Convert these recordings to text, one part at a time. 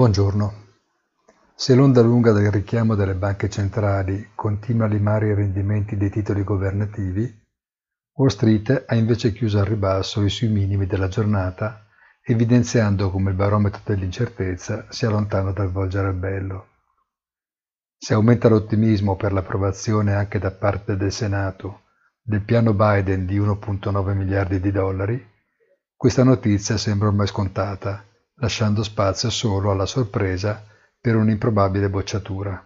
Buongiorno. Se l'onda lunga del richiamo delle banche centrali continua a limare i rendimenti dei titoli governativi, Wall Street ha invece chiuso al ribasso i sui minimi della giornata, evidenziando come il barometro dell'incertezza sia lontano dal volgere al bello. Se aumenta l'ottimismo per l'approvazione anche da parte del Senato del piano Biden di 1.9 miliardi di dollari, questa notizia sembra ormai scontata, lasciando spazio solo alla sorpresa per un'improbabile bocciatura.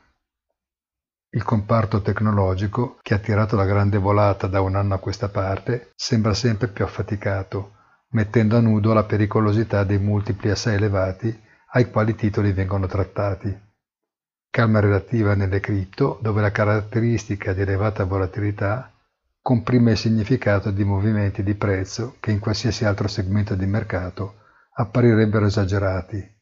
Il comparto tecnologico, che ha tirato la grande volata da un anno a questa parte, sembra sempre più affaticato, mettendo a nudo la pericolosità dei multipli assai elevati ai quali i titoli vengono trattati. Calma relativa nelle cripto, dove la caratteristica di elevata volatilità comprime il significato di movimenti di prezzo che in qualsiasi altro segmento di mercato apparirebbero esagerati,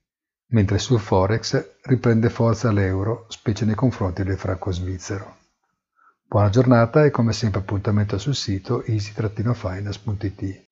mentre sul Forex riprende forza l'euro, specie nei confronti del franco svizzero. Buona giornata e come sempre appuntamento sul sito easy-finance.it.